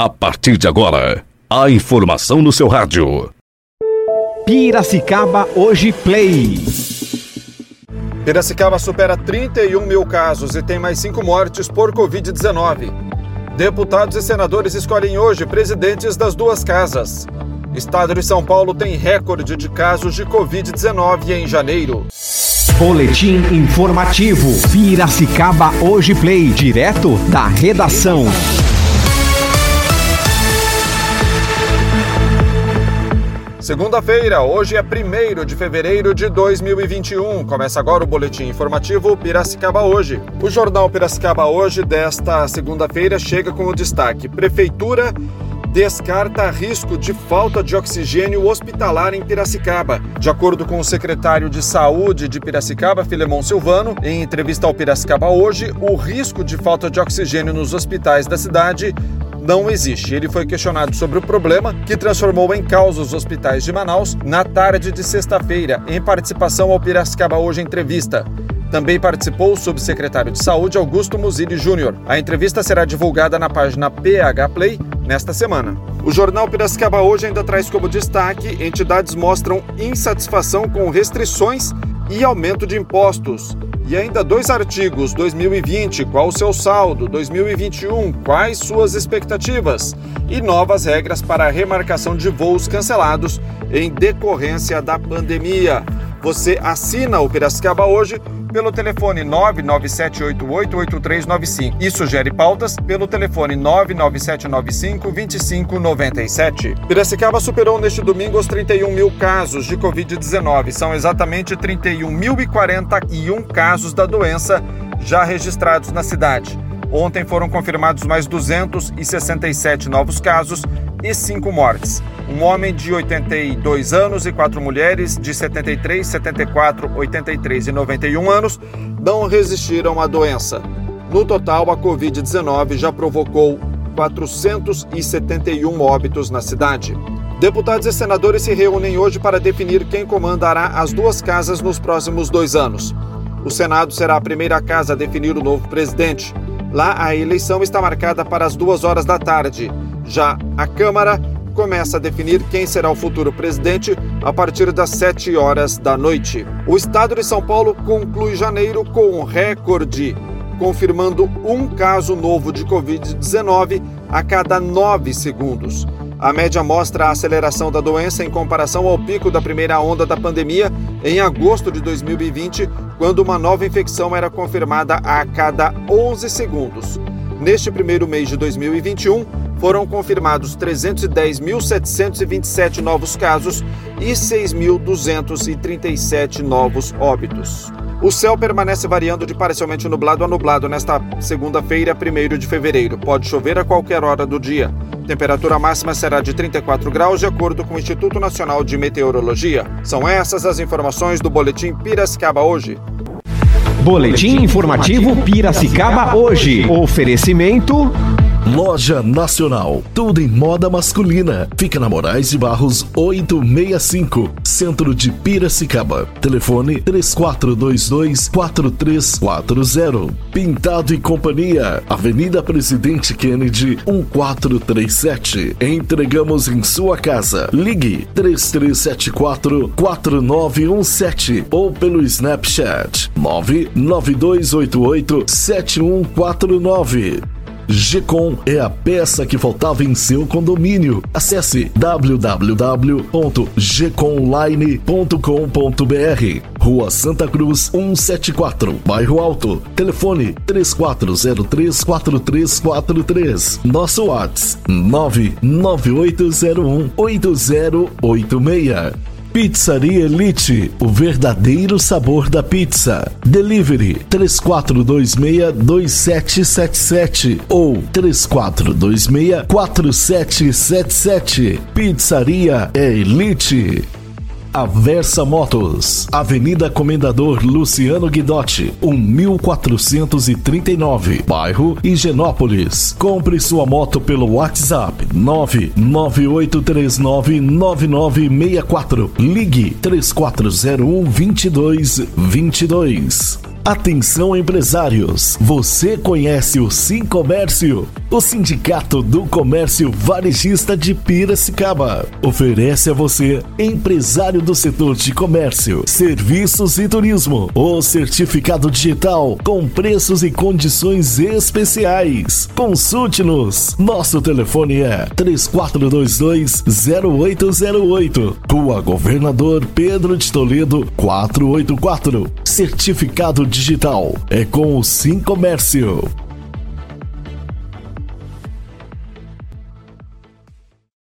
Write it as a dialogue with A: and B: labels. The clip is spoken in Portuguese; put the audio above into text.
A: A partir de agora, a informação no seu rádio.
B: Piracicaba Hoje Play.
C: Piracicaba supera 31 mil casos e tem mais cinco mortes por Covid-19. Deputados e senadores escolhem hoje presidentes das duas casas. Estado de São Paulo tem recorde de casos de Covid-19 em janeiro.
B: Boletim informativo. Piracicaba Hoje Play. Direto da redação.
C: Segunda-feira, hoje é 1 de fevereiro de 2021. Começa agora o boletim informativo Piracicaba Hoje. O jornal Piracicaba Hoje desta segunda-feira chega com o destaque: Prefeitura descarta risco de falta de oxigênio hospitalar em Piracicaba. De acordo com o secretário de Saúde de Piracicaba, Filemon Silvano, em entrevista ao Piracicaba hoje, o risco de falta de oxigênio nos hospitais da cidade não existe. Ele foi questionado sobre o problema que transformou em causa os hospitais de Manaus na tarde de sexta-feira, em participação ao Piracicaba Hoje Entrevista. Também participou o subsecretário de Saúde, Augusto Musili Júnior. A entrevista será divulgada na página PH Play nesta semana. O jornal Piracicaba hoje ainda traz como destaque: entidades mostram insatisfação com restrições e aumento de impostos. E ainda dois artigos: 2020, qual o seu saldo? 2021, quais suas expectativas? E novas regras para a remarcação de voos cancelados em decorrência da pandemia. Você assina o Piracicaba hoje pelo telefone 997888395 e sugere pautas pelo telefone 997952597. Piracicaba superou neste domingo os 31 mil casos de Covid-19. São exatamente 31.041 casos da doença já registrados na cidade. Ontem foram confirmados mais 267 novos casos e 5 mortes. Um homem de 82 anos e quatro mulheres de 73, 74, 83 e 91 anos não resistiram à doença. No total, a Covid-19 já provocou 471 óbitos na cidade. Deputados e senadores se reúnem hoje para definir quem comandará as duas casas nos próximos dois anos. O Senado será a primeira casa a definir o novo presidente. Lá, a eleição está marcada para as duas horas da tarde. Já a Câmara começa a definir quem será o futuro presidente a partir das 7 horas da noite. O estado de São Paulo conclui janeiro com um recorde, confirmando um caso novo de Covid-19 a cada 9 segundos. A média mostra a aceleração da doença em comparação ao pico da primeira onda da pandemia em agosto de 2020, quando uma nova infecção era confirmada a cada 11 segundos. Neste primeiro mês de 2021, foram confirmados 310.727 novos casos e 6.237 novos óbitos. O céu permanece variando de parcialmente nublado a nublado nesta segunda-feira, 1 de fevereiro. Pode chover a qualquer hora do dia. Temperatura máxima será de 34 graus, de acordo com o Instituto Nacional de Meteorologia. São essas as informações do Boletim Piracicaba hoje.
B: Boletim informativo Piracicaba hoje. Oferecimento.
A: Loja Nacional, tudo em moda masculina. Fica na Moraes de Barros 865, centro de Piracicaba. Telefone 3422-4340. Pintado e Companhia, Avenida Presidente Kennedy 1437. Entregamos em sua casa. Ligue 3374-4917 ou pelo Snapchat 99288 7149. Gcom é a peça que faltava em seu condomínio. Acesse www.gconline.com.br. Rua Santa Cruz 174, Bairro Alto. Telefone 34034343. Nosso WhatsApp 99801 8086. Pizzaria Elite, o verdadeiro sabor da pizza. Delivery 3426-2777 ou 3426-4777. Pizzaria Elite. Aversa Motos, Avenida Comendador Luciano Guidotti, 1439, bairro Higienópolis. Compre sua moto pelo WhatsApp 998399964. Ligue 3401 2222. Atenção empresários, você conhece o Sim Comércio? O Sindicato do Comércio Varejista de Piracicaba oferece a você, empresário do setor de comércio, serviços e turismo, o certificado digital com preços e condições especiais. Consulte-nos. Nosso telefone é 3422-0808. Rua Governador Pedro de Toledo 484. Certificado digital é com o Sim Comércio.